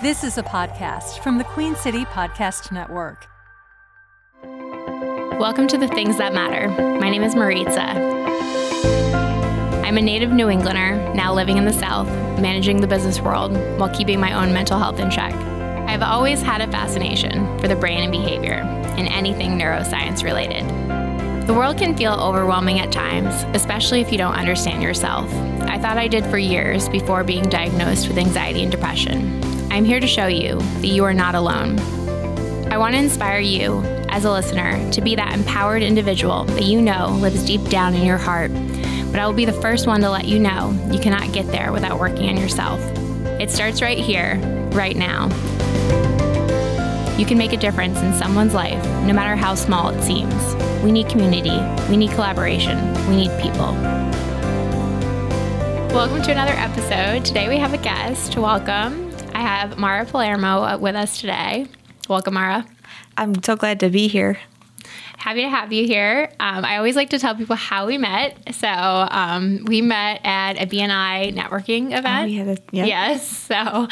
This is a podcast from the Queen City Podcast Network. Welcome to the Things That Matter. My name is Maritza. I'm a native New Englander, now living in the South, managing the business world while keeping my own mental health in check. I've always had a fascination for the brain and behavior and anything neuroscience related. The world can feel overwhelming at times, especially if you don't understand yourself. I thought I did for years before being diagnosed with anxiety and depression. I'm here to show you that you are not alone. I want to inspire you, as a listener, to be that empowered individual that you know lives deep down in your heart. But I will be the first one to let you know you cannot get there without working on yourself. It starts right here, right now. You can make a difference in someone's life, no matter how small it seems. We need community, we need collaboration, we need people. Welcome to another episode. Today we have a guest. To welcome. I have Mara Palermo with us today. Welcome, Mara. I'm so glad to be here. Happy to have you here. Um, I always like to tell people how we met. So um, we met at a BNI networking event. Oh, yeah, yeah. Yes. So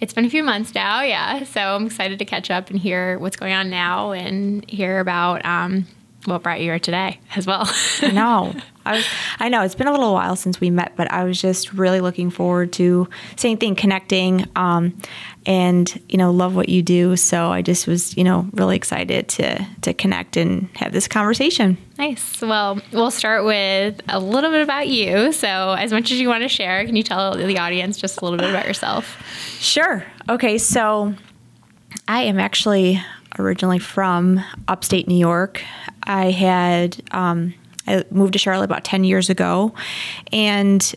it's been a few months now. Yeah. So I'm excited to catch up and hear what's going on now and hear about um, what brought you here today as well. I know. I, was, I know it's been a little while since we met, but I was just really looking forward to same thing, connecting, um, and you know, love what you do. So I just was, you know, really excited to to connect and have this conversation. Nice. Well, we'll start with a little bit about you. So, as much as you want to share, can you tell the audience just a little bit about yourself? Sure. Okay. So, I am actually originally from upstate New York. I had um, I moved to Charlotte about ten years ago, and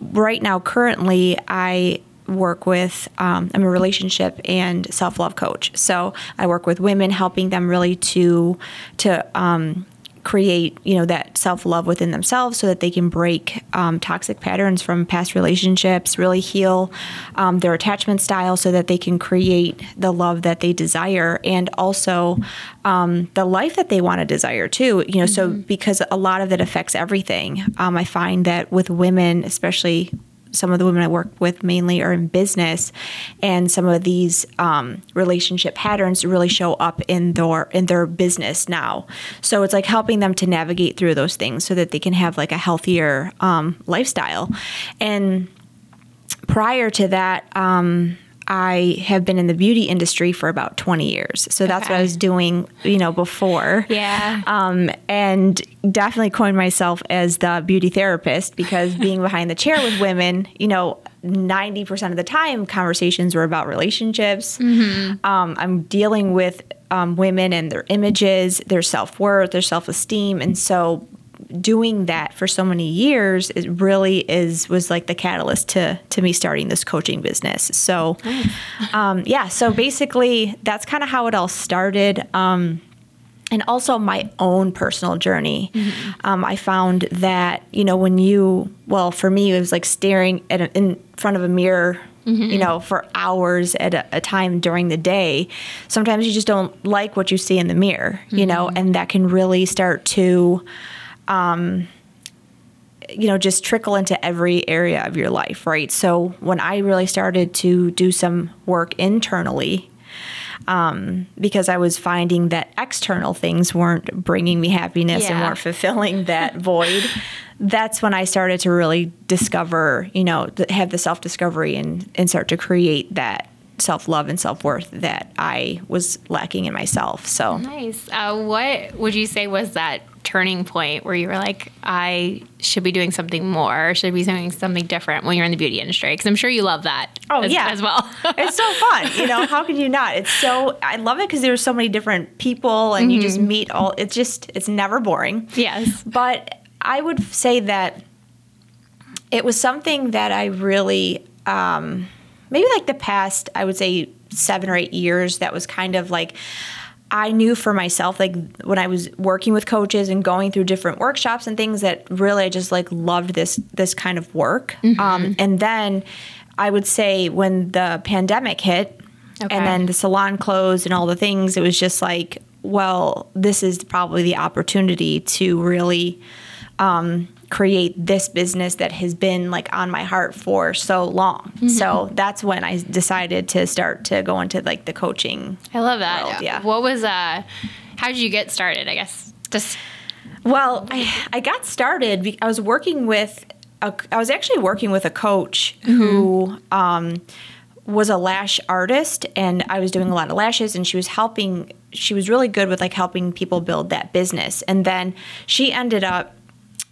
right now, currently, I work with um, i'm a relationship and self-love coach. So i work with women helping them really to to um, create you know that self-love within themselves so that they can break um, toxic patterns from past relationships really heal um, their attachment style so that they can create the love that they desire and also um, the life that they want to desire too you know mm-hmm. so because a lot of it affects everything um, i find that with women especially some of the women I work with mainly are in business, and some of these um, relationship patterns really show up in their in their business now. So it's like helping them to navigate through those things so that they can have like a healthier um, lifestyle. And prior to that. Um, I have been in the beauty industry for about 20 years. So that's okay. what I was doing, you know, before. Yeah. Um, and definitely coined myself as the beauty therapist because being behind the chair with women, you know, 90% of the time conversations were about relationships. Mm-hmm. Um, I'm dealing with um, women and their images, their self worth, their self esteem. And so doing that for so many years it really is was like the catalyst to to me starting this coaching business so um, yeah so basically that's kind of how it all started um, and also my own personal journey mm-hmm. um, i found that you know when you well for me it was like staring at a, in front of a mirror Mm-hmm. you know, for hours at a, a, time during the day. Sometimes you just don't like what you see in the mirror, you mm-hmm. know, and that can really start to um, you know, just trickle into every area of your life, right? So when I really started to do some work internally, um, because I was finding that external things weren't bringing me happiness yeah. and weren't fulfilling that void. That's when I started to really discover, you know, have the self discovery and, and start to create that self love and self worth that I was lacking in myself. So nice. Uh, what would you say was that turning point where you were like, I should be doing something more, should be doing something different when you're in the beauty industry? Because I'm sure you love that. Oh as, yeah, as well. it's so fun. You know, how could you not? It's so I love it because there's so many different people and mm-hmm. you just mm-hmm. meet all. It's just it's never boring. Yes, but I would say that it was something that I really. Um, maybe like the past, I would say seven or eight years, that was kind of like I knew for myself, like when I was working with coaches and going through different workshops and things, that really I just like loved this this kind of work. Mm-hmm. Um, and then I would say when the pandemic hit, okay. and then the salon closed and all the things, it was just like, well, this is probably the opportunity to really um, create this business that has been like on my heart for so long. So that's when I decided to start to go into like the coaching. I love that. World, yeah. What was uh how did you get started? I guess just Well, I, I got started. I was working with, a, I was actually working with a coach who um, was a lash artist, and I was doing a lot of lashes, and she was helping. She was really good with like helping people build that business, and then she ended up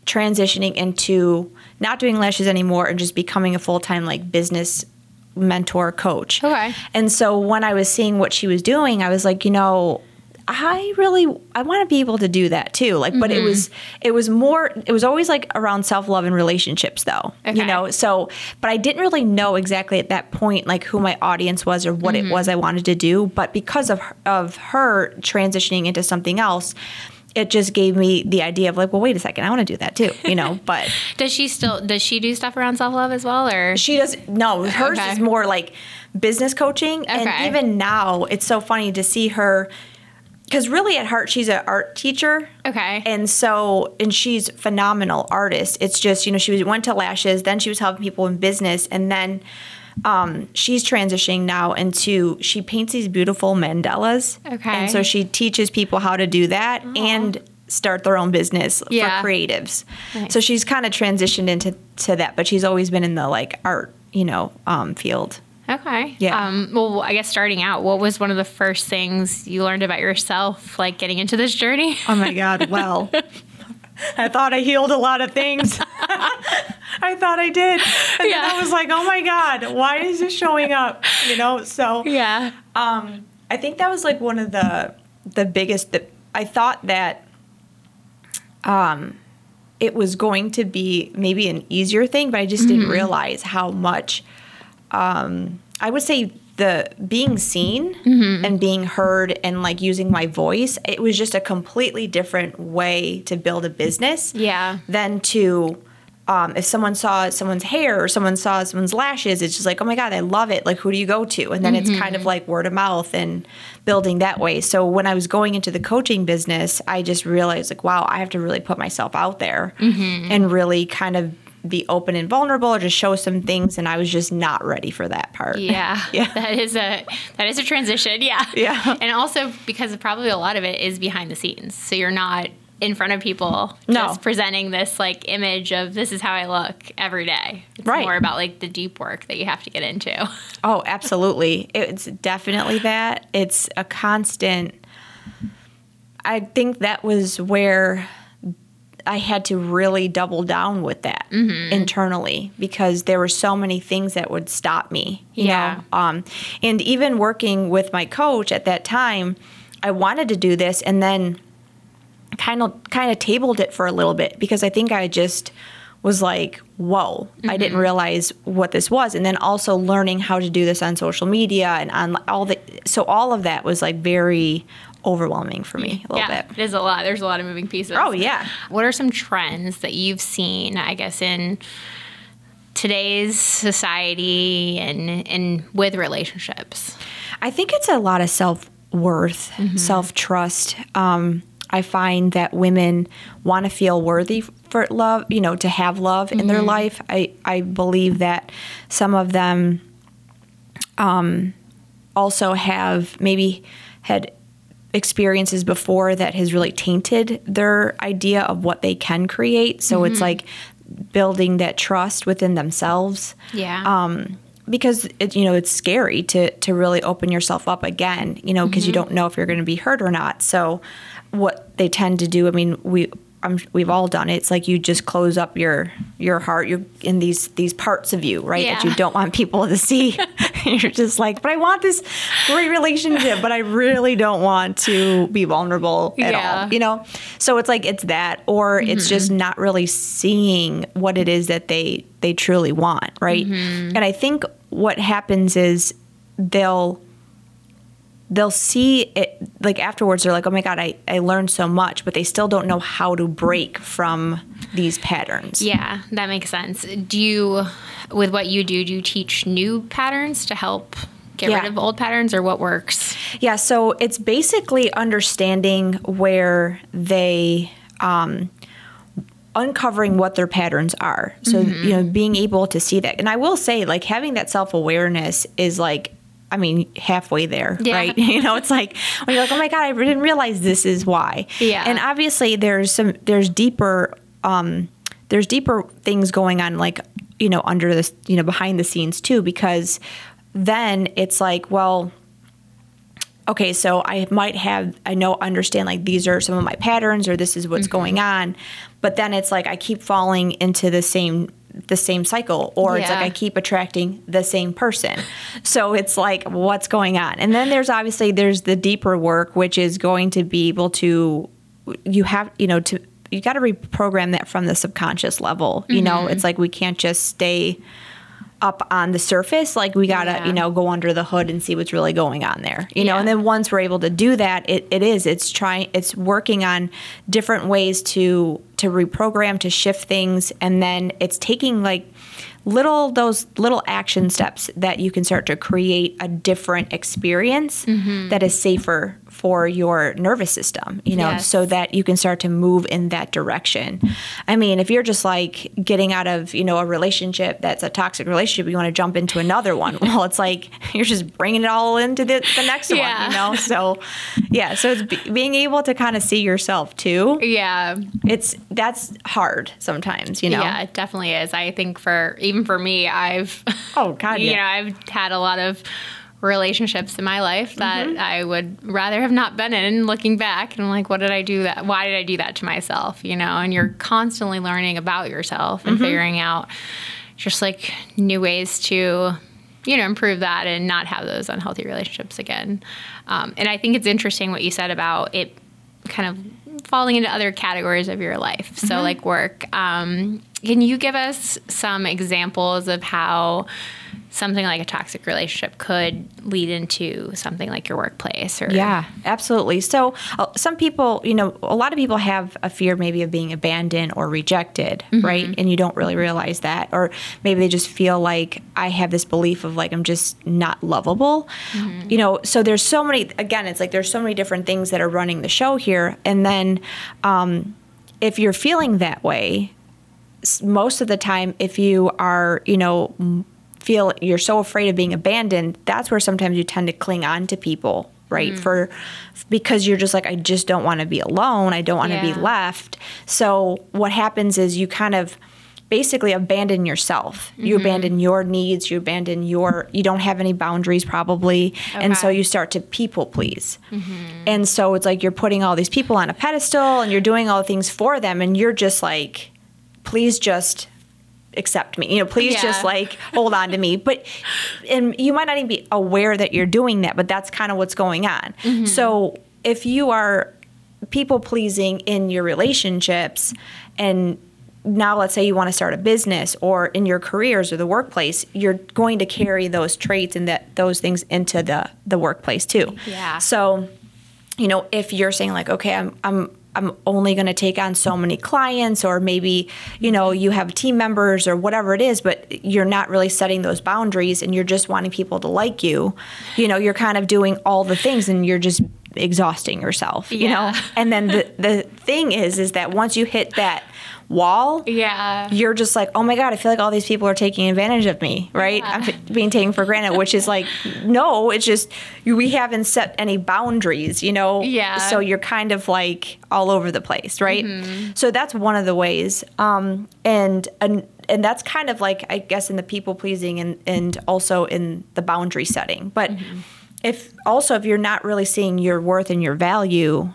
transitioning into not doing lashes anymore and just becoming a full time like business mentor coach. Okay. And so when I was seeing what she was doing, I was like, you know, I really I want to be able to do that too. Like but it mm-hmm. was it was more it was always like around self-love and relationships though. Okay. You know, so but I didn't really know exactly at that point like who my audience was or what it mm-hmm. was I wanted to do, but because of of her transitioning into something else, it just gave me the idea of like, well, wait a second, I want to do that too, you know, but does she still does she do stuff around self love as well or she does no hers Okay. is more like business coaching Okay. and even now it's so funny to see her because really at heart she's an art teacher Okay. and so and she's phenomenal artist it's just you know she was, went to lashes then she was helping people in business and then um, she's transitioning now into she paints these beautiful mandalas Okay. and so she teaches people how to do that and start their own business Yeah. for creatives Nice. so she's kind of transitioned into to that but she's always been in the like art you know um, field Okay. Yeah. Um, well, I guess starting out, what was one of the first things you learned about yourself, like getting into this journey? Oh my God. Well, I thought I healed a lot of things. I thought I did. And Yeah. then I was like, oh my God, why is this showing up? You know, so Yeah. um, I think that was like one of the the biggest that I thought that um, it was going to be maybe an easier thing, but I just didn't realize how much um, I would say the being seen mm-hmm. and being heard and like using my voice, it was just a completely different way to build a business Yeah. than to um, if someone saw someone's hair or someone saw someone's lashes, it's just like, oh my God, I love it. Like, who do you go to? And then it's kind of mm-hmm. like word of mouth and building that way. So when I was going into the coaching business, I just realized, like, wow, I have to really put myself out there mm-hmm. and really kind of be open and vulnerable or just show some things. And I was just not ready for that part. Yeah. Yeah. That is a that is a transition. Yeah. Yeah. And also because probably a lot of it is behind the scenes. So you're not in front of people No. just presenting this like image of this is how I look every day. It's Right. more about like the deep work that you have to get into. Oh, absolutely. It's definitely that. It's a constant. I think that was where I had to really double down with that internally because there were so many things that would stop me. You Yeah. Know? Um, and even working with my coach at that time, I wanted to do this, and then kind of kind of tabled it for a little bit because I think I just was like, whoa, I didn't realize what this was. And then also learning how to do this on social media and on all the so all of that was like very overwhelming for me a little yeah. bit. It is a lot. There's a lot of moving pieces. Oh yeah. What are some trends that you've seen, I guess, in today's society and and with relationships? I think it's a lot of self worth, self trust. Um, I find that women want to feel worthy for love, you know, to have love in their life. I, I believe that some of them um, also have maybe had experiences before that has really tainted their idea of what they can create. So it's like building that trust within themselves Yeah. um, because it, you know it's scary to to really open yourself up again, you know, because you don't know if you're going to be hurt or not. So, what they tend to do, I mean, we. I'm, we've all done it. It's like you just close up your your heart. You're in these these parts of you, right, that you don't want people to see. you're just like, but I want this great relationship, but I really don't want to be vulnerable at Yeah. all. You know, so it's like it's that, or it's mm-hmm. just not really seeing what it is that they they truly want, right? Mm-hmm. And I think what happens is they'll they'll see it like afterwards they're like oh my god I, I learned so much but they still don't know how to break from these patterns Yeah, that makes sense. Do you, with what you do, do you teach new patterns to help get Yeah. rid of old patterns, or what works? Yeah, so it's basically understanding where they um, uncovering what their patterns are. So, you know, being able to see that. And I will say, like, having that self awareness is like, I mean, halfway there, Yeah. right? You know, it's like when you're like, oh my God, I didn't realize this is why. Yeah. And obviously, there's some, there's deeper, um, there's deeper things going on, like, you know, under this, you know, behind the scenes too, because then it's like, well, okay, so I might have, I know, understand like these are some of my patterns or this is what's going on. But then it's like I keep falling into the same the same cycle or it's like I keep attracting the same person. So it's like what's going on? And then there's obviously there's the deeper work which is going to be able to you have, you know, to you got to reprogram that from the subconscious level. You know, mm-hmm. it's like we can't just stay up on the surface like we gotta Yeah. you know go under the hood and see what's really going on there you know and then once we're able to do that it, it is it's trying it's working on different ways to to reprogram to shift things and then it's taking like little those little action steps that you can start to create a different experience Mm-hmm. that is safer for your nervous system you know Yes. so that you can start to move in that direction i mean if you're just like getting out of you know a relationship that's a toxic relationship you want to jump into another one well it's like you're just bringing it all into the, the next Yeah. one you know so yeah so it's be, being able to kind of see yourself too Yeah. it's that's hard sometimes you know Yeah, it definitely is. I think for even for me, I've Oh, God, you yeah. know, I've had a lot of relationships in my life that Mm-hmm. I would rather have not been in looking back and I'm like what did I do that why did I do that to myself you know and you're constantly learning about yourself Mm-hmm. and figuring out just like new ways to you know improve that and not have those unhealthy relationships again um, and I think it's interesting what you said about it kind of falling into other categories of your life. Mm-hmm. So, like work. Um, can you give us some examples of how something like a toxic relationship could lead into something like your workplace? Or Yeah, absolutely. So uh, some people, you know, a lot of people have a fear maybe of being abandoned or rejected, right? And you don't really realize that. Or maybe they just feel like I have this belief of like I'm just not lovable. You know, so there's so many again, it's like there's so many different things that are running the show here. And then um, if you're feeling that way, most of the time if you are, you know, feel you're so afraid of being abandoned, that's where sometimes you tend to cling on to people, right? Mm. For because you're just like I just don't want to be alone. I don't want to Yeah. be left. So what happens is you kind of basically abandon yourself. You mm-hmm. abandon your needs, you abandon your you don't have any boundaries probably. And so you start to people please. Mm-hmm. And so it's like you're putting all these people on a pedestal and you're doing all the things for them and you're just like please just accept me. You know, please just like hold on to me. But and you might not even be aware that you're doing that, but that's kind of what's going on. Mm-hmm. So if you are people pleasing in your relationships and now let's say you want to start a business or in your careers or the workplace you're going to carry those traits and that those things into the the workplace too Yeah. so you know, if you're saying like, okay, I'm I'm I'm only going to take on so many clients, or maybe you know you have team members or whatever it is, but you're not really setting those boundaries, and you're just wanting people to like you. You know, you're kind of doing all the things, and you're just exhausting yourself. You know, and then the the thing is, is that once you hit that wall, Yeah. you're just like, oh my God, I feel like all these people are taking advantage of me, right? Yeah. I'm being taken for granted, which is like, no, it's just we haven't set any boundaries, you know? Yeah. So you're kind of like all over the place, right? So that's one of the ways. Um, and, and, and that's kind of like, I guess, in the people pleasing and, and also in the boundary setting. But if also, if you're not really seeing your worth and your value,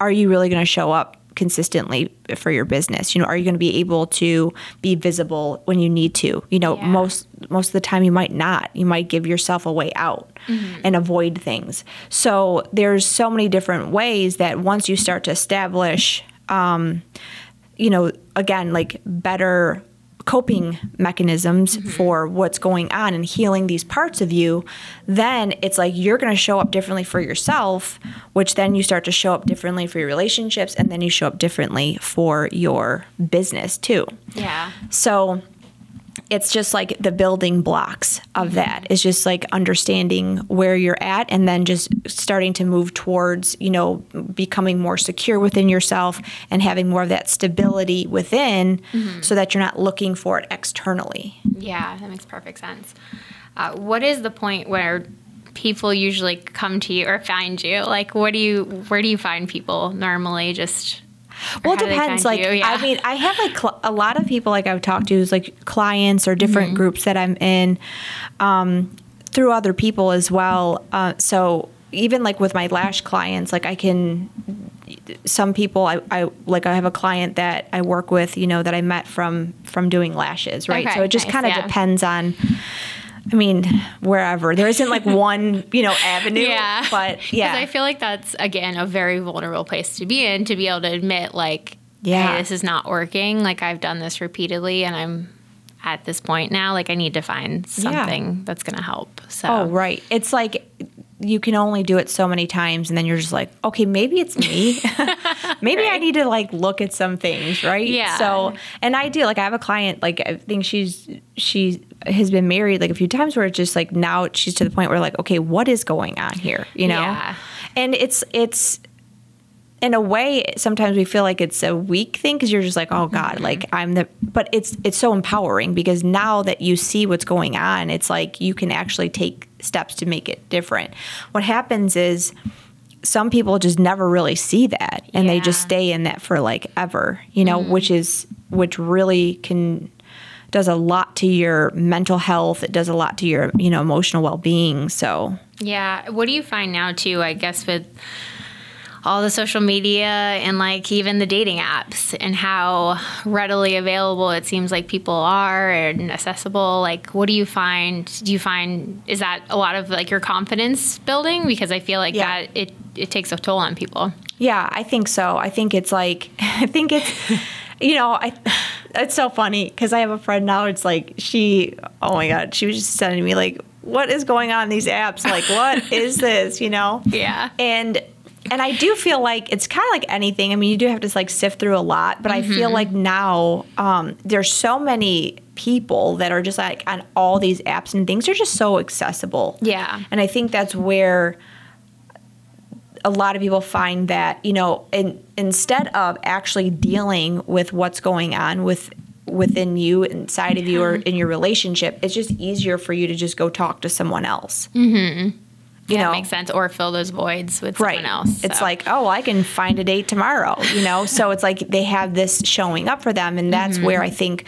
are you really going to show up consistently for your business? You know are you going to be able to be visible when you need to? You know Yeah. most most of the time you might not. You might give yourself a way out and avoid things. So there's so many different ways that once you start to establish um, you know again like better coping mechanisms mm-hmm. for what's going on and healing these parts of you then it's like you're going to show up differently for yourself which then you start to show up differently for your relationships and then you show up differently for your business too Yeah. so it's just like the building blocks of that. It's just like understanding where you're at and then just starting to move towards you know becoming more secure within yourself and having more of that stability within so that you're not looking for it externally Yeah, that makes perfect sense. Uh, what is the point where people usually come to you or find you? Like, what do you, where do you find people normally? Just Well, it how do they depends. Like? Yeah. I mean, I have like cl- a lot of people like I've talked to, is like clients or different Mm-hmm. groups that I'm in um, through other people as well. Uh, so even like with my lash clients, like I can. Some people, I, I like. I have a client that I work with, you know, that I met from from doing lashes, right? Okay, so it just nice, kind of yeah. depends on. I mean, wherever there isn't like one, you know, avenue. yeah. But yeah, I feel like that's, again, a very vulnerable place to be in to be able to admit, like, Yeah. hey, this is not working. Like, I've done this repeatedly and I'm at this point now. Like, I need to find something that's going to help. So, Oh, right. It's like you can only do it so many times, and then you're just like, okay, maybe it's me. maybe I need to like look at some things, right? Yeah. So, and I do. Like, I have a client. Like, I think she's she has been married like a few times, where it's just like now she's to the point where like, okay, what is going on here? You know? Yeah. And it's it's in a way sometimes we feel like it's a weak thing because you're just like oh god Mm-hmm. like i'm the but it's it's so empowering because now that you see what's going on it's like you can actually take steps to make it different what happens is some people just never really see that and they just stay in that for like ever you know which is which really can does a lot to your mental health it does a lot to your you know emotional well-being so Yeah. What do you find now too? I guess with all the social media and like even the dating apps and how readily available it seems like people are and accessible. Like, what do you find? Do you find is that a lot of like your confidence building? Because I feel like Yeah. that it it takes a toll on people. Yeah, I think so. I think it's like I think it's you know, I it's so funny cuz I have a friend now it's like she oh my god, she was just sending me like what is going on in these apps? Like what is this, you know? Yeah. And and I do feel like it's kind of like anything. I mean, you do have to like sift through a lot, but I feel like now um, there's so many people that are just like on all these apps and things are just so accessible. Yeah. And I think that's where a lot of people find that, you know, in, instead of actually dealing with what's going on with within you inside of you or in your relationship, it's just easier for you to just go talk to someone else. Mm-hmm. You yeah, know, makes sense. Or fill those voids with right. someone else. It's so. like, oh, I can find a date tomorrow, you know? so it's like they have this showing up for them. And that's where I think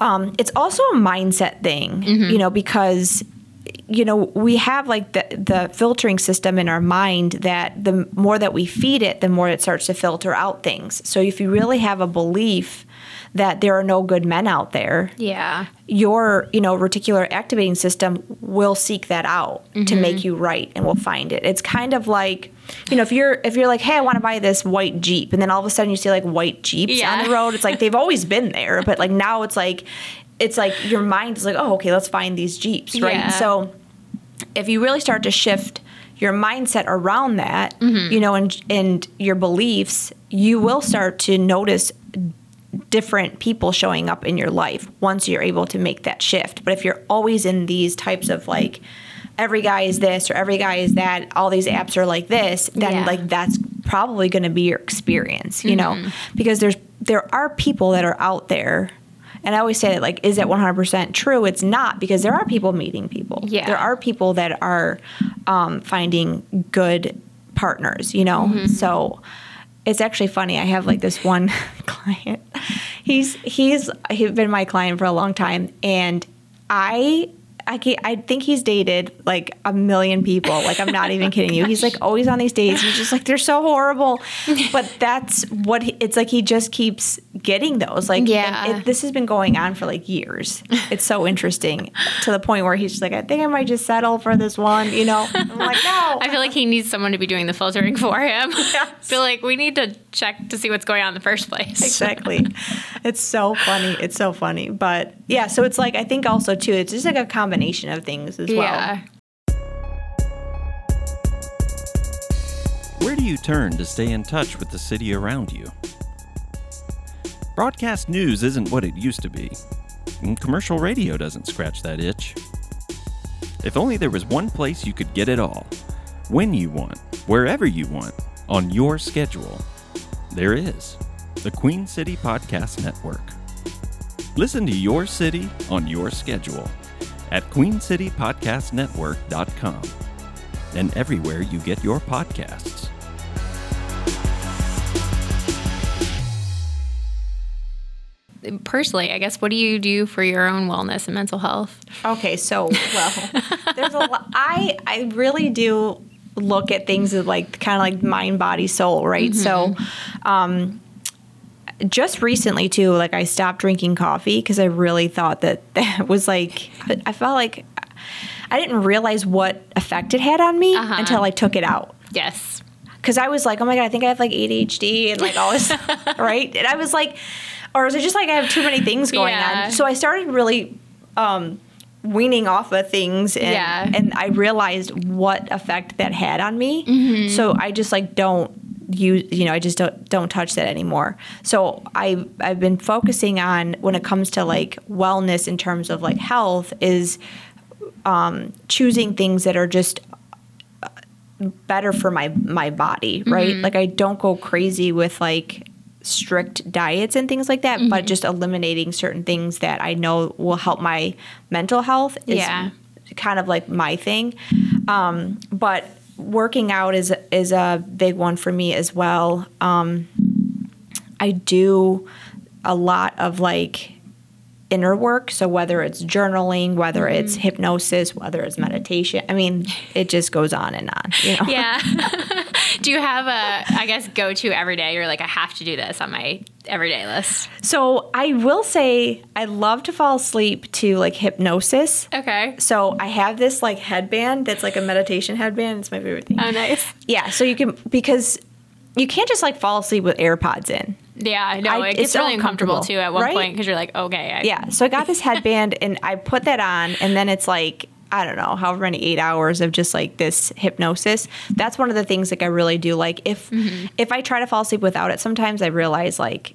um, it's also a mindset thing, you know, because you know we have like the the filtering system in our mind that the more that we feed it the more it starts to filter out things so if you really have a belief that there are no good men out there yeah. your you know reticular activating system will seek that out to make mm-hmm. you right and will find it it's kind of like you know if you're if you're like hey i want to buy this white jeep and then all of a sudden you see like white jeeps Yeah. on the road it's like they've always been there but like now it's like it's like your mind is like oh okay let's find these jeeps right Yeah. so if you really start to shift your mindset around that mm-hmm. you know and and your beliefs you will start to notice different people showing up in your life once you're able to make that shift. But if you're always in these types of like every guy is this or every guy is that, all these apps are like this, then Yeah. like that's probably going to be your experience, you know? Because there's there are people that are out there and I always say that like is that 100% true? It's not because there are people meeting people. Yeah. There are people that are um, finding good partners, you know? So it's actually funny. I have like this one client. He's he's he's been my client for a long time, and I I I think he's dated like a million people. Like I'm not even kidding you. Oh he's like always on these dates. He's just like they're so horrible, but that's what he, it's like. He just keeps getting those. Like Yeah. it, this has been going on for like years. It's so interesting to the point where he's just like I think I might just settle for this one. You know, I'm like no. I feel like he needs someone to be doing the filtering for him. I feel like we need to check to see what's going on in the first place. exactly. It's so funny. It's so funny. But yeah, so it's like I think also too, it's just like a combination of things as well. Where do you turn to stay in touch with the city around you? Broadcast news isn't what it used to be. and commercial radio doesn't scratch that itch. If only there was one place you could get it all, when you want, wherever you want, on your schedule. There is the Queen City Podcast Network. Listen to your city on your schedule at queencitypodcastnetwork.com and everywhere you get your podcasts. Personally, I guess, what do you do for your own wellness and mental health? Okay, so well, there's a lot. I I really do look at things as like kind of like mind, body, soul, right? So, um, just recently too, like I stopped drinking coffee because I really thought that that was like I felt like I didn't realize what effect it had on me Uh-huh. until I took it out. Yes. Because I was like, oh my god, I think I have like ADHD and like all this, right? And I was like, or is it just like I have too many things going Yeah. on? So I started really um, weaning off of things, and Yeah. and I realized what effect that had on me. Mm-hmm. So I just like don't use, you know, I just don't don't touch that anymore. So I I've been focusing on when it comes to like wellness in terms of like health is um, choosing things that are just better for my my body, right? Like I don't go crazy with like strict diets and things like that, but just eliminating certain things that I know will help my mental health is Yeah. kind of like my thing. Um, but working out is is a big one for me as well. Um, I do a lot of like inner work. So whether it's journaling, whether it's mm-hmm. hypnosis, whether it's meditation, I mean, it just goes on and on. You know? Yeah. do you have a, I guess, go to every day? You're like, I have to do this on my everyday list. So I will say I love to fall asleep to like hypnosis. Okay. So I have this like headband that's like a meditation headband. It's my favorite thing. Oh, nice. yeah. So you can because you can't just like fall asleep with AirPods in. Yeah, I know. I- it gets really uncomfortable uncomfortable, too at one right? point because you're like, okay. I, Yeah. So I got this headband and I put that on, and then it's like, I don't know, however many eight hours of just like this hypnosis. That's one of the things like I really do. Like if Mm-hmm. if I try to fall asleep without it, sometimes I realize like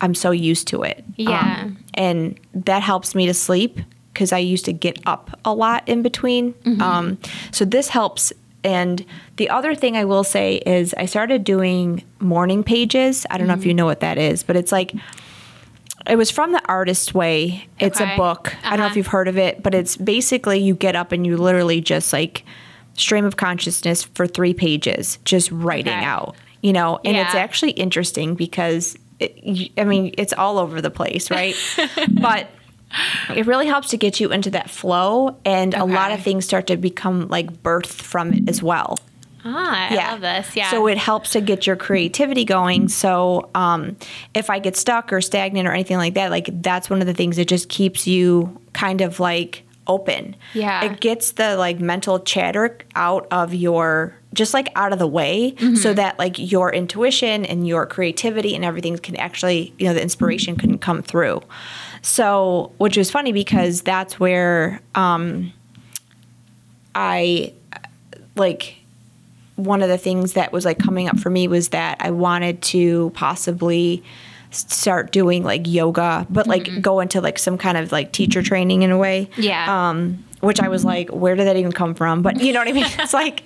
I'm so used to it. Yeah. Um, and that helps me to sleep because I used to get up a lot in between. Mm-hmm. Um, so this helps. And the other thing I will say is I started doing morning pages. I don't know if Mm-hmm. you know what that is, but it's like it was from the Artist Way. It's Okay. a book. I don't know if Uh-huh. you've heard of it, but it's basically you get up and you literally just like stream of consciousness for three pages, just writing Okay. out, you know, and it's actually interesting because it, I mean, it's all over the place, right? but it really helps to get you into that flow, and a lot of things start to become like birthed from it as well. Ah, I love this. Yeah. So it helps to get your creativity going. So um, if I get stuck or stagnant or anything like that, like that's one of the things that just keeps you kind of like open. Yeah. It gets the like mental chatter out of your just like out of the way Mm-hmm. so that like your intuition and your creativity and everything can actually, you know, the inspiration can come through. So, which was funny because that's where um I like one of the things that was like coming up for me was that I wanted to possibly start doing like yoga, but like go into like some kind of like teacher training in a way. Yeah. Um, which I was like, where did that even come from? But you know what I mean? It's like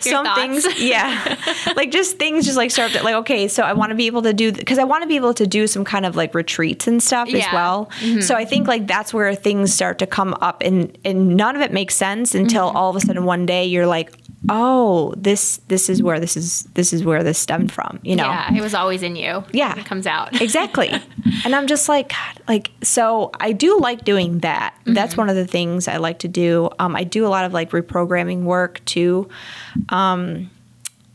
some thoughts. things, yeah, like just things just like start to like, okay, so I want to be able to do because I want to be able to do some kind of like retreats and stuff as Yeah. Mm-hmm. well. So I think like that's where things start to come up, and and none of it makes sense until Mm-hmm. all of a sudden one day you're like, oh, this this is where this is this is where this stemmed from, you know? yeah, it was always in you. Yeah. It comes out. exactly. And I'm just like, God, like, so I do like doing that. That's one of the things I like to do. Um, I do a lot of like reprogramming work too. Um,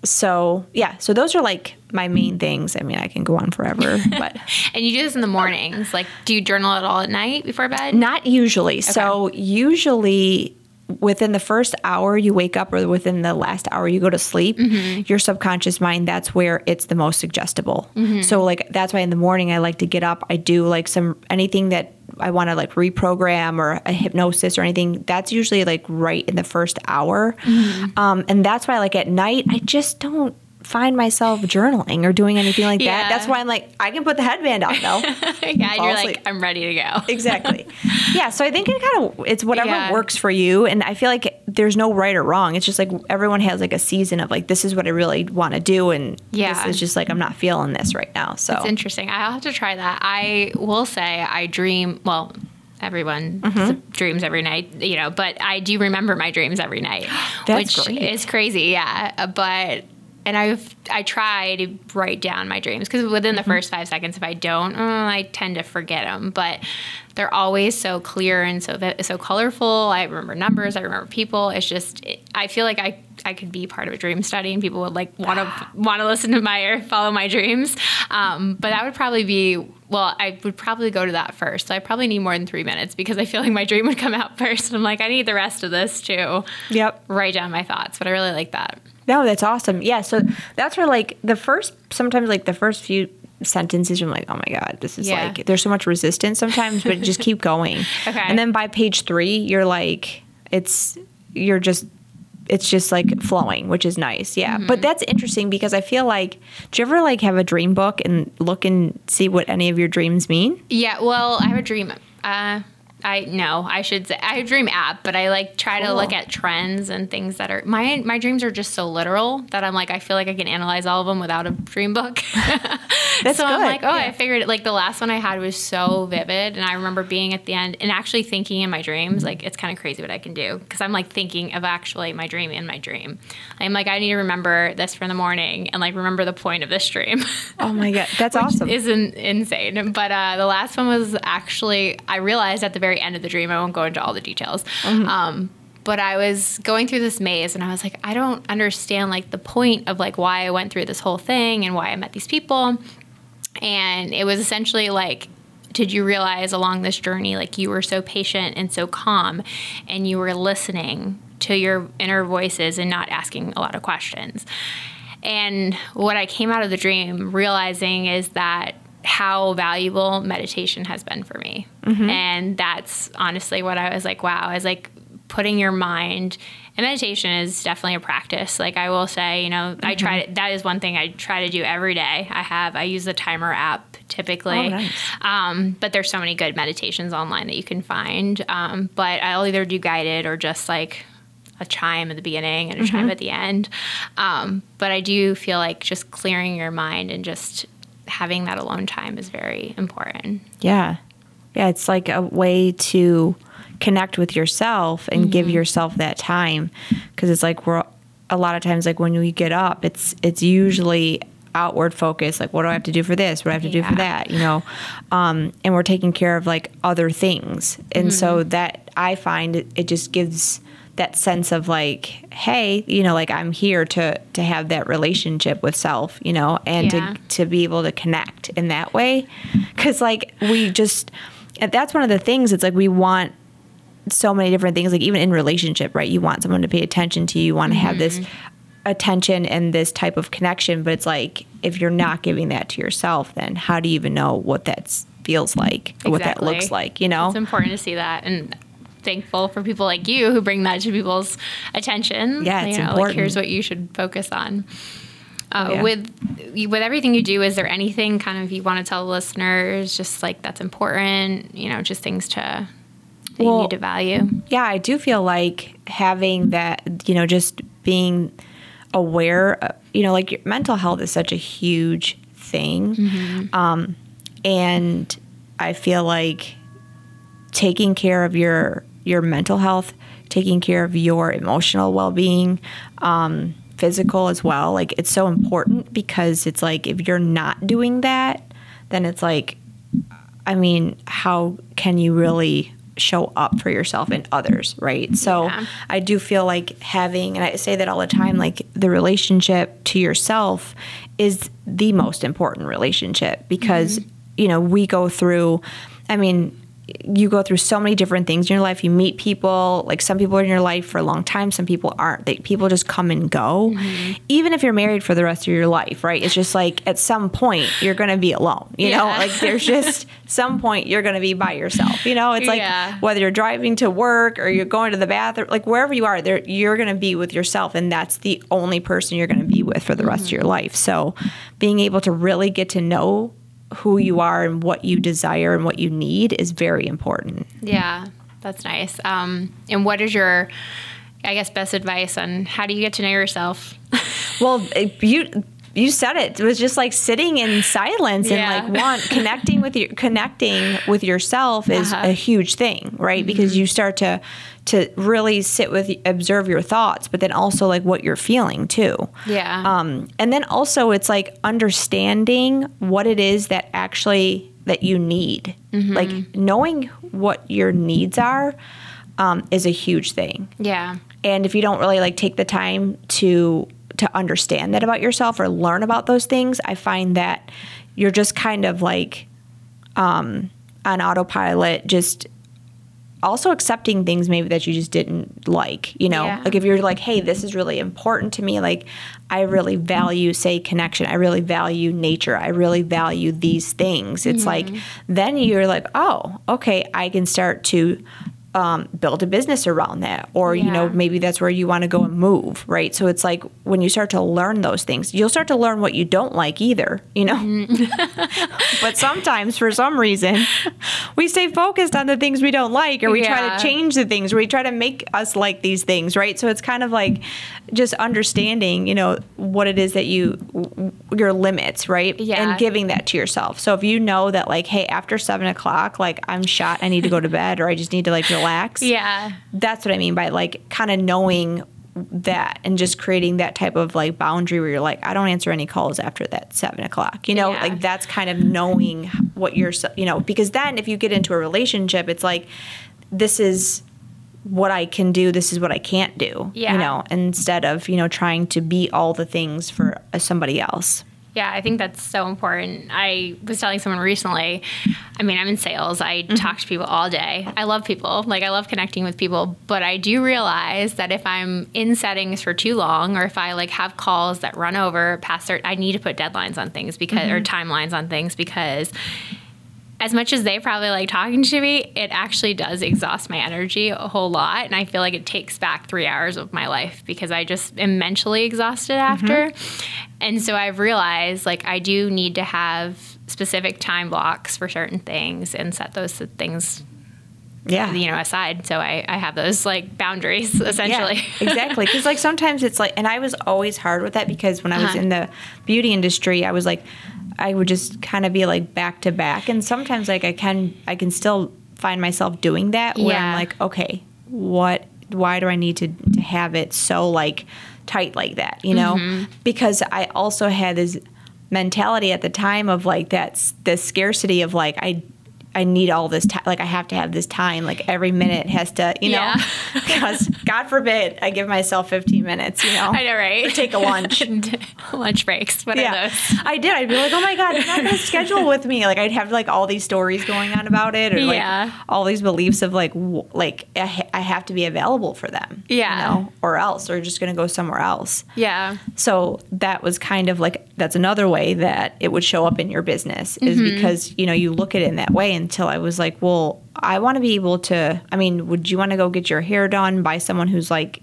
so yeah, so those are like my main things. I mean, I can go on forever, but And you do this in the mornings. Like, do you journal at all at night before bed? not usually. So usually within the first hour you wake up or within the last hour you go to sleep mm-hmm. your subconscious mind that's where it's the most suggestible. Mm-hmm. So like that's why in the morning i like to get up. I do like some anything that i want to like reprogram or a hypnosis or anything that's usually like right in the first hour. Mm-hmm. Um, and that's why like at night i just don't find myself journaling or doing anything like Yeah. that. That's why I'm like, I can put the headband on though. yeah, and you're asleep. like, I'm ready to go. exactly. Yeah. So I think it kind of it's whatever Yeah. works for you, and I feel like there's no right or wrong. It's just like everyone has like a season of like this is what I really want to do, and Yeah. this is just like I'm not feeling this right now. So It's interesting. I'll have to try that. I will say I dream. Well, everyone Mm-hmm. dreams every night, you know, but I do remember my dreams every night, That's which great. is crazy. Yeah, but. And I've I try to write down my dreams because within the Mm-hmm. first five seconds, if I don't, uh, I tend to forget them. But they're always so clear and so so colorful. I remember numbers. I remember people. It's just I feel like I I could be part of a dream study and people would like want to want to listen to my or follow my dreams. Um, but that would probably be well, I would probably go to that first. So I probably need more than three minutes because I feel like my dream would come out first. I'm like I need the rest of this too. Yep. Write down my thoughts, but I really like that. No, that's awesome. Yeah, so that's where like the first sometimes like the first few sentences you're like, oh my god, this is Yeah. like there's so much resistance sometimes, but just keep going. Okay. And then by page three, you're like, it's you're just it's just like flowing, which is nice. Yeah. Mm-hmm. But that's interesting because I feel like do you ever like have a dream book and look and see what any of your dreams mean? Yeah, well, I have a dream. Uh, I no, I should say I have dream app, but I like try to look at trends and things that are my my dreams are just so literal that I'm like I feel like I can analyze all of them without a dream book. That's so I'm like, oh, Yeah. I figured it. Like the last one I had was so vivid, and I remember being at the end and actually thinking in my dreams, like it's kind of crazy what I can do because I'm like thinking of actually my dream in my dream. I'm like, I need to remember this for the morning and like remember the point of this dream. Oh my god, that's awesome. isn't insane. But uh, the last one was actually I realized at the very end of the dream. I won't go into all the details. Mm-hmm. Um, but I was going through this maze, and I was like, I don't understand like the point of like why I went through this whole thing and why I met these people. And it was essentially like. Did you realize along this journey, like you were so patient and so calm, and you were listening to your inner voices and not asking a lot of questions? And what I came out of the dream realizing is that how valuable meditation has been for me. And that's honestly what I was like, wow, I was like putting your mind and meditation is definitely a practice. Like I will say, you know, I try to, that is one thing I try to do every day. I have I use the timer app typically. Oh, nice. Um, but there's so many good meditations online that you can find. Um, but I'll either do guided or just like a chime at the beginning and a chime at the end. Um, but I do feel like just clearing your mind and just having that alone time is very important. Yeah. Yeah, it's like a way to connect with yourself and give Mm-hmm. yourself that time because it's like we're a lot of times like when we get up, it's it's usually outward focus like what do I have to do for this? What do I have to do for that, you know? Um and we're taking care of like other things. And so Mm-hmm. that I find it, it just gives that sense of like hey you know like i'm here to to have that relationship with self you know and Yeah. to to be able to connect in that way. Because like we just that's one of the things it's like we want so many different things like even in relationship right? You want someone to pay attention to you you want to have this mm-hmm. attention and this type of connection but it's like if you're not giving that to yourself then how do you even know what that feels like or what that looks like you know? It's important to see that and thankful for people like you who bring that to people's attention. Yeah, it's you know, important. like here's what you should focus on. Uh, Yeah. With with everything you do, is there anything kind of you want to tell listeners, just like that's important? You know, just things to that you Well- need to value. yeah, I do feel like having that, you know, just being aware, uh, you know, like your mental health is such a huge thing. Um, and I feel like taking care of your your mental health, taking care of your emotional well-being, um, physical as well, like it's so important because it's like if you're not doing that, then it's like I mean, how can you really show up for yourself and others, right? So Yeah. I do feel like having, and I say that all the time, like the relationship to yourself is the most important relationship because, you know, we go through, I mean, you go through so many different things in your life. You meet people, like some people are in your life for a long time, some people aren't. They, people just come and go. Mm-hmm. Even if you're married for the rest of your life, right? It's just like at some point you're going to be alone. You know, like there's just some point you're going to be by yourself. You know, it's like Yeah. whether you're driving to work or you're going to the bathroom, like wherever you are, there you're going to be with yourself, and that's the only person you're going to be with for the rest of your life. So, being able to really get to know who you are and what you desire and what you need is very important. Yeah, that's nice. Um, and what is your, I guess, best advice on how do you get to know yourself? Well, you you said it. It was just like sitting in silence and like one connecting with you connecting with yourself is Uh-huh. a huge thing, right? Because you start to to really sit with observe your thoughts, but then also like what you're feeling too. Yeah. Um, and then also it's like understanding what it is that actually that you need. Like knowing what your needs are um, is a huge thing yeah. and if you don't really like take the time to to understand that about yourself or learn about those things i find that you're just kind of like um on autopilot just also accepting things maybe that you just didn't like you know? Yeah. like if you're like hey this is really important to me like i really value say connection. I really value nature. I really value these things. It's like then you're like oh okay i can start to um, build a business around that or you know maybe that's where you want to go and move right? So it's like when you start to learn those things you'll start to learn what you don't like either you know? But sometimes for some reason we stay focused on the things we don't like or we try to change the things or we try to make us like these things right? So it's kind of like just understanding you know what it is that you your limits right? Yeah. and giving that to yourself. So if you know that like hey after seven o'clock like i'm shot i need to go to bed or i just need to like relax Yeah. that's what I mean by like kind of knowing that and just creating that type of like boundary where you're like, I don't answer any calls after that seven o'clock. You know, Yeah. like that's kind of knowing what you're, you know, because then if you get into a relationship, it's like, this is what I can do, this is what I can't do. Yeah. You know, instead of, you know, trying to be all the things for uh, somebody else. Yeah, I think that's so important. I was telling someone recently, I mean, I'm in sales. I mm-hmm. talk to people all day. I love people. Like, I love connecting with people. But I do realize that if I'm in settings for too long or if I like have calls that run over past certain, I need to put deadlines on things because, or mm-hmm. timelines on things because as much as they probably like talking to me, it actually does exhaust my energy a whole lot. And I feel like it takes back three hours of my life because I just am mentally exhausted after. And so I've realized like I do need to have specific time blocks for certain things and set those things, Yeah. you know, aside. So I, I have those like boundaries essentially. Yeah, exactly. Because like sometimes it's like, and I was always hard with that because when I was Uh-huh. in the beauty industry, I was like, I would just kind of be like back to back, and sometimes like I can, I can still find myself doing that where Yeah. I'm like, okay, what? Why do I need to to have it so like tight like that? You know, Mm-hmm. because I also had this mentality at the time of like that's the scarcity of like I. I need all this time. Like I have to have this time. Like every minute has to, you know, Yeah. because God forbid I give myself 15 minutes, you know. I know, right? Or take a lunch. lunch breaks. What yeah. are those? I did. I'd be like, oh my God, you're not going to schedule with me. Like I'd have like all these stories going on about it or like Yeah. all these beliefs of like, w- like I, ha- I have to be available for them. Yeah. You know, or else they're just going to go somewhere else. Yeah. So that was kind of like that's another way that it would show up in your business is mm-hmm. because you know you look at it in that way until I was like, well, I want to be able to. I mean, would you want to go get your hair done by someone who's like,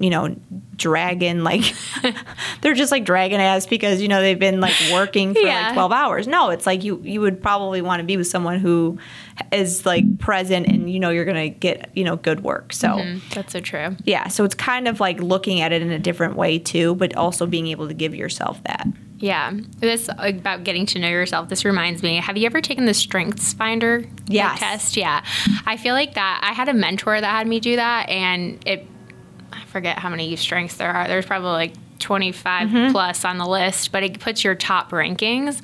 you know, dragging like they're just like dragging ass because you know they've been like working for Yeah. like 12 hours. No, it's like you you would probably want to be with someone who is like present and you know you're going to get, you know, good work. So Mm, That's so true. yeah, so it's kind of like looking at it in a different way too, but also being able to give yourself that. Yeah. This about getting to know yourself. This reminds me. Have you ever taken the Strengths Finder Yes. test? Yeah. I feel like that. I had a mentor that had me do that, and it. I forget how many strengths there are. There's probably like 25 Mm-hmm. plus on the list, but it puts your top rankings.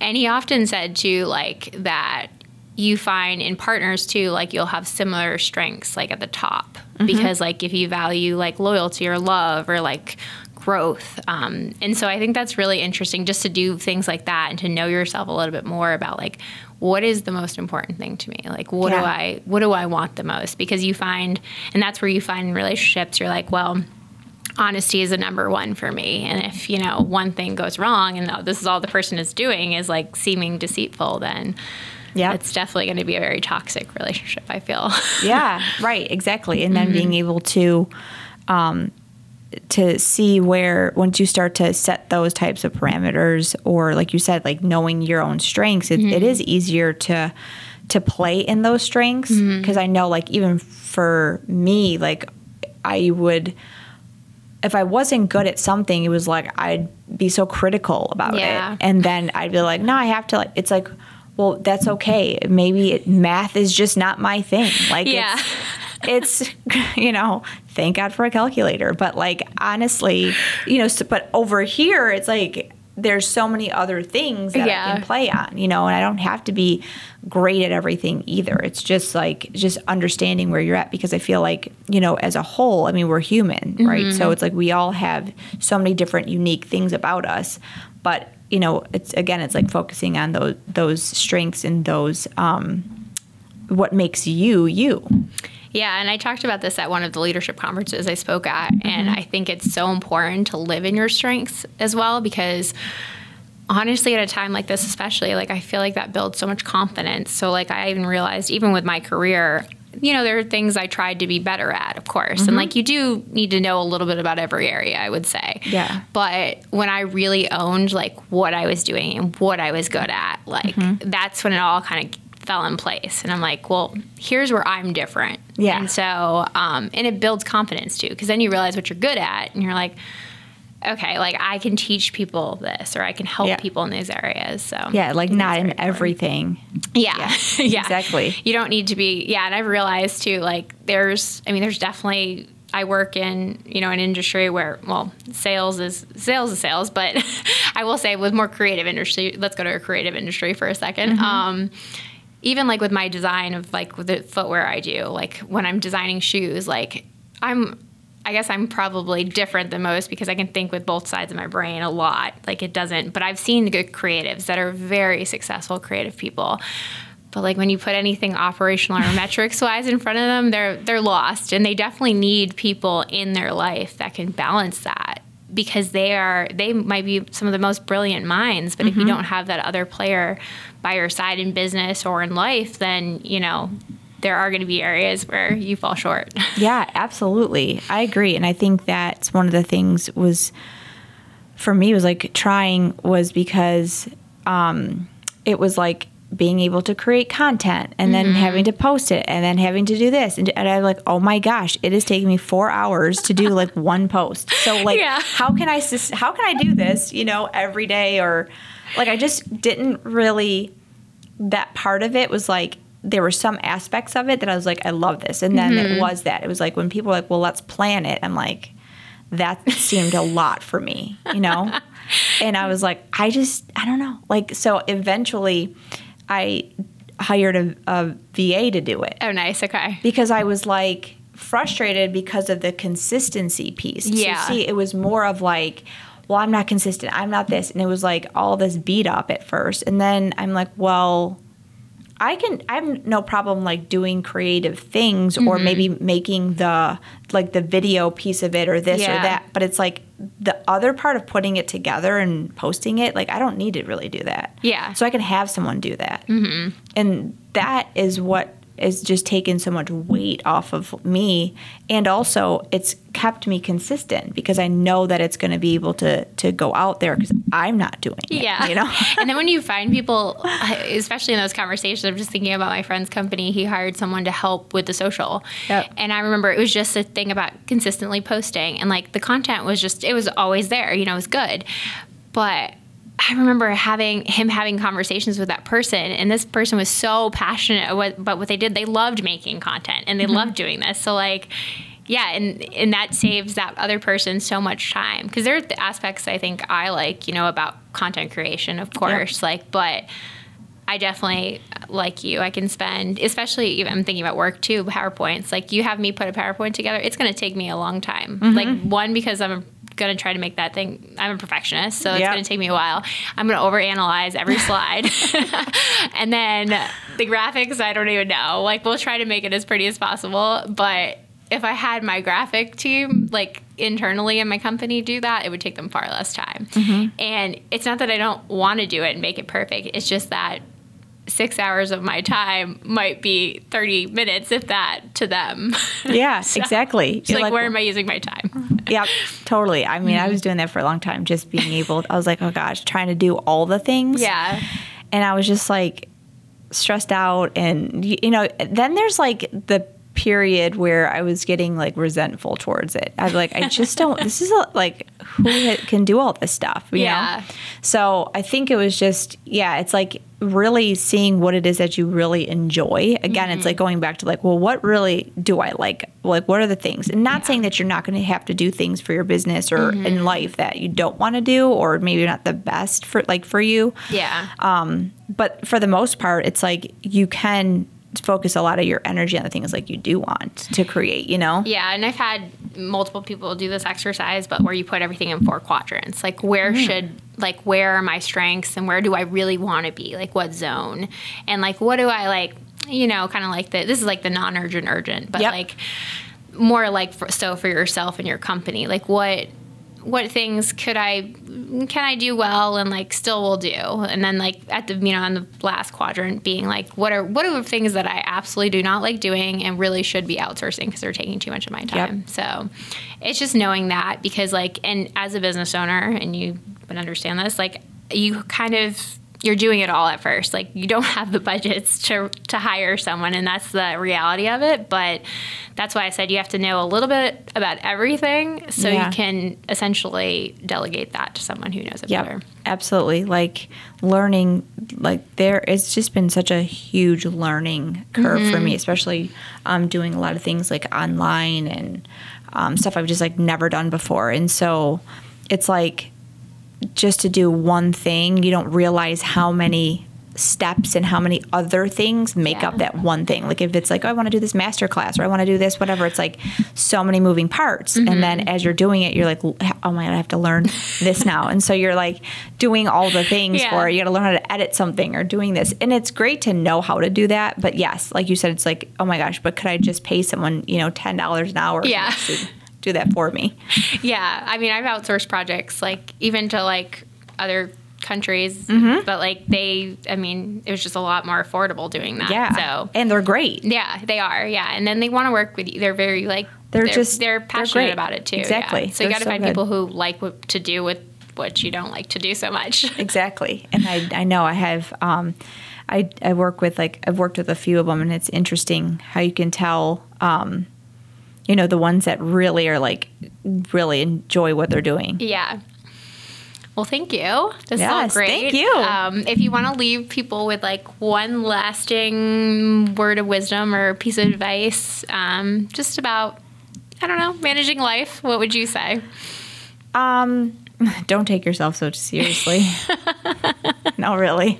And he often said too, like that you find in partners too, like you'll have similar strengths like at the top because like if you value like loyalty or love or like growth. Um, and so I think that's really interesting just to do things like that and to know yourself a little bit more about like what is the most important thing to me? Like what do I what do I want the most? Because you find and that's where you find in relationships you're like, well, honesty is a number one for me. And if, you know, one thing goes wrong and this is all the person is doing is like seeming deceitful, then Yeah. it's definitely going to be a very toxic relationship, I feel. yeah, right, exactly. And then being able to um, to see where once you start to set those types of parameters, or like you said, like knowing your own strengths, it, it mm-hmm. is easier to to play in those strengths mm-hmm. because I know, like even for me, like I would. If I wasn't good at something, it was like I'd be so critical about Yeah. it, and then I'd be like, "No, I have to." Like, it's like, well, that's okay. Maybe it, math is just not my thing. Like, Yeah. it's, it's, you know, thank God for a calculator. But like, honestly, you know, so, but over here, it's like there's so many other things that I can play on, you know, and I don't have to be great at everything either. It's just like just understanding where you're at because I feel like, you know, as a whole, I mean, we're human, right? So it's like we all have so many different unique things about us, but you know, it's again, it's like focusing on those those strengths and those um what makes you you. Yeah, and I talked about this at one of the leadership conferences I spoke at, mm-hmm. and I think it's so important to live in your strengths as well because honestly at a time like this especially like I feel like that builds so much confidence. So like I even realized even with my career you know, there are things I tried to be better at, of course. And mm-hmm. like you do need to know a little bit about every area, I would say. Yeah. But when I really owned like what I was doing and what I was good at, like mm-hmm. that's when it all kind of fell in place. And I'm like, well, here's where I'm different. Yeah. And so, um, and it builds confidence too, because then you realize what you're good at and you're like, okay, like I can teach people this or I can help Yeah. people in these areas. So Yeah, like not in everything. Yeah. Yeah, yeah. exactly. You don't need to be yeah, and I've realized too, like there's I mean, there's definitely I work in, you know, an industry where well, sales is sales is sales, but I will say with more creative industry, let's go to a creative industry for a 2nd Mm-hmm. Um even like with my design of like the footwear I do, like when I'm designing shoes, like I'm I guess I'm probably different than most because I can think with both sides of my brain a lot. Like it doesn't, but I've seen good creatives that are very successful creative people. But like when you put anything operational or metrics wise in front of them, they're they're lost and they definitely need people in their life that can balance that because they are they might be some of the most brilliant minds, but if you don't have that other player by your side in business or in life, then, you know, there are going to be areas where you fall short. Yeah, absolutely. I agree. And I think that's one of the things was for me was like trying was because um it was like being able to create content and then mm-hmm. having to post it and then having to do this and, and I'm like oh my gosh it is taking me four hours to do like one post so like Yeah. how can I how can I do this you know every day or like I just didn't really that part of it was like there were some aspects of it that I was like, I love this. And then it mm-hmm. was that. It was like when people were like, well, let's plan it. I'm like, that seemed a lot for me, you know? and I was like, I just, I don't know. Like, so eventually I hired a, a VA to do it oh, nice. Okay. because I was like frustrated because of the consistency piece. Yeah. So see, it was more of like, well, I'm not consistent. I'm not this. And it was like all this beat up at first. And then I'm like, well, I can I have no problem like doing creative things or Mm-hmm. maybe making the like the video piece of it or this Yeah. or that. But it's like the other part of putting it together and posting it, like I don't need to really do that. Yeah. So I can have someone do that. Mm-hmm. And that is what is just taken so much weight off of me. And also it's kept me consistent because I know that it's going to be able to to go out there because I'm not doing it. Yeah. You know? and then when you find people, especially in those conversations, I'm just thinking about my friend's company. He hired someone to help with the social. Yep. And I remember it was just a thing about consistently posting. And like the content was just, it was always there, you know, it was good. But I remember having him having conversations with that person, and this person was so passionate about what, they did. They loved making content and they mm-hmm. loved doing this. So like, yeah, and and that saves that other person so much time because there are the aspects I think I like, you know, about content creation, of course, like, but I definitely uh, like you. I can spend, especially even I'm thinking about work too, PowerPoints. Like you have me put a PowerPoint together, it's going to take me a long time. Like mm-hmm. one because I'm going to try to make that thing. I'm a perfectionist, so it's Yep. going to take me a while. I'm going to overanalyze every slide, and then the graphics. I don't even know. Like we'll try to make it as pretty as possible, but. If I had my graphic team, like internally in my company, do that, it would take them far less time. Mm-hmm. And it's not that I don't want to do it and make it perfect. It's just that six hours of my time might be 30 minutes, if that, to them. Yeah, exactly. It's like, where am I using my time? Yep, totally. I mean, I was mm-hmm. doing that for a long time, just being able. I was like, oh gosh, trying to do all the things. Yeah. and I was just like stressed out, and you know, then there's like the period where I was getting like resentful towards it. I was like, I just don't. This is a, like who can do all this stuff, you Yeah. know? So I think it was just yeah, it's like really seeing what it is that you really enjoy. Again, it's like going back to like, well, what really do I like? Like, what are the things? And not saying that you're not going to have to do things for your business or in life that you don't want to do, or maybe not the best for like for you. Yeah. Um, but for the most part, it's like you can focus a lot of your energy on the things like you do want to create. You know? Yeah, and I've had multiple people do this exercise, but where you put everything in four quadrants. Like where Mm. should like where are my strengths and where do I really want to be? Like what zone? And like what do I like, you know, kind of like the this is like the non-urgent urgent, but Yep. like more like for, so for yourself and your company. Like what what things could I can I do well and like still will do? And then like at the you know on the last quadrant being like what are what are the things that I absolutely do not like doing and really should be outsourcing because they're taking too much of my time. So it's just knowing that because like and as a business owner and you would understand this like you kind of you're doing it all at first. Like you don't have the budgets to to hire someone, and that's the reality of it. But that's why I said you have to know a little bit about everything, so Yeah. you can essentially delegate that to someone who knows it Yep, better. absolutely. Like learning, like there, it's just been such a huge learning curve for Mm-hmm. me, especially um, doing a lot of things like online and um, stuff I've just like never done before. And so it's like just to do one thing, you don't realize how many steps and how many other things make Yeah. up that one thing. Like if it's like, oh, I want to do this master class or I want to do this, whatever, it's like so many moving parts. And mm-hmm. then as you're doing it, you're like, oh my God, I have to learn this now. And so you're like doing all the things Yeah. for. You got to learn how to edit something or doing this. And it's great to know how to do that. But yes, like you said, it's like, oh my gosh, but could I just pay someone, you know, $10 an hour Yeah. Do that for me? Yeah, I mean, I've outsourced projects like even to like other countries, Mm-hmm. but like they, I mean, it was just a lot more affordable doing that. Yeah. So and they're great. Yeah, they are. Yeah, and then they want to work with you. They're very like They're just- they're they're passionate great. about it too. Exactly. Yeah. So you They're got to so find good. people who like what to do with what you don't like to do so much. exactly and i i know i have um i i work with like i've worked with a few of them and it's interesting how you can tell um you know the ones that really are like really enjoy what they're doing yeah. Well, thank you. This is all great. thank you. Um, if you want to leave people with like one lasting word of wisdom or piece of advice, um, just about, I don't know, managing life, what would you say? um don't take yourself so seriously no really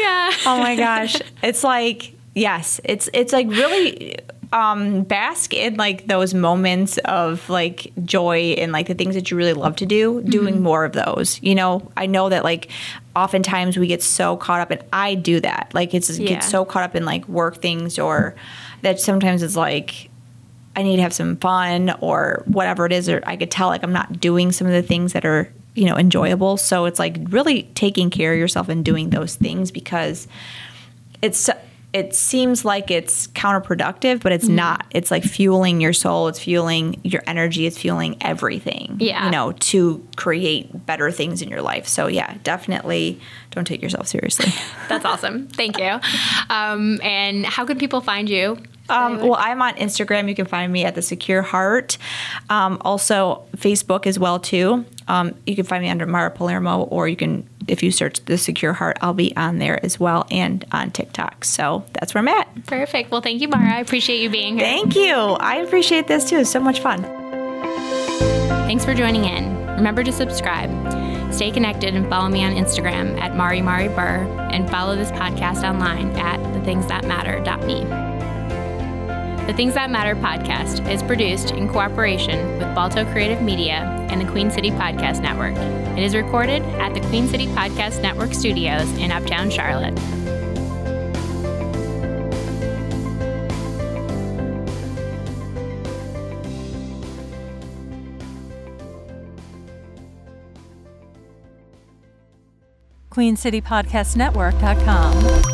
Yeah. oh my gosh it's like yes it's it's like really um bask in like those moments of like joy and like the things that you really love to do doing more of those you know i know that like oftentimes we get so caught up and i do that like it's Yeah. get so caught up in like work things or that sometimes it's like I need to have some fun or whatever it is, or I could tell like I'm not doing some of the things that are, you know, enjoyable. So it's like really taking care of yourself and doing those things because it's it seems like it's counterproductive, but it's Mm-hmm. not. It's like fueling your soul, it's fueling your energy, it's fueling everything. Yeah. You know, to create better things in your life. So yeah, definitely don't take yourself seriously. That's awesome. Thank you. Um, and how can people find you? Um, well, I'm on Instagram. You can find me at the Secure Heart. Um, also, Facebook as well too. Um, you can find me under Mara Palermo, or you can, if you search the Secure Heart, I'll be on there as well, and on TikTok. So that's where I'm at. Perfect. Well, thank you, Mara. I appreciate you being here. Thank you. I appreciate this too. So much fun. Thanks for joining in. Remember to subscribe. Stay connected and follow me on Instagram at Mari Mari Burr and follow this podcast online at thethingsthatmatter.me. The Things That Matter podcast is produced in cooperation with Balto Creative Media and the Queen City Podcast Network. It is recorded at the Queen City Podcast Network studios in Uptown Charlotte. QueenCityPodcastNetwork.com.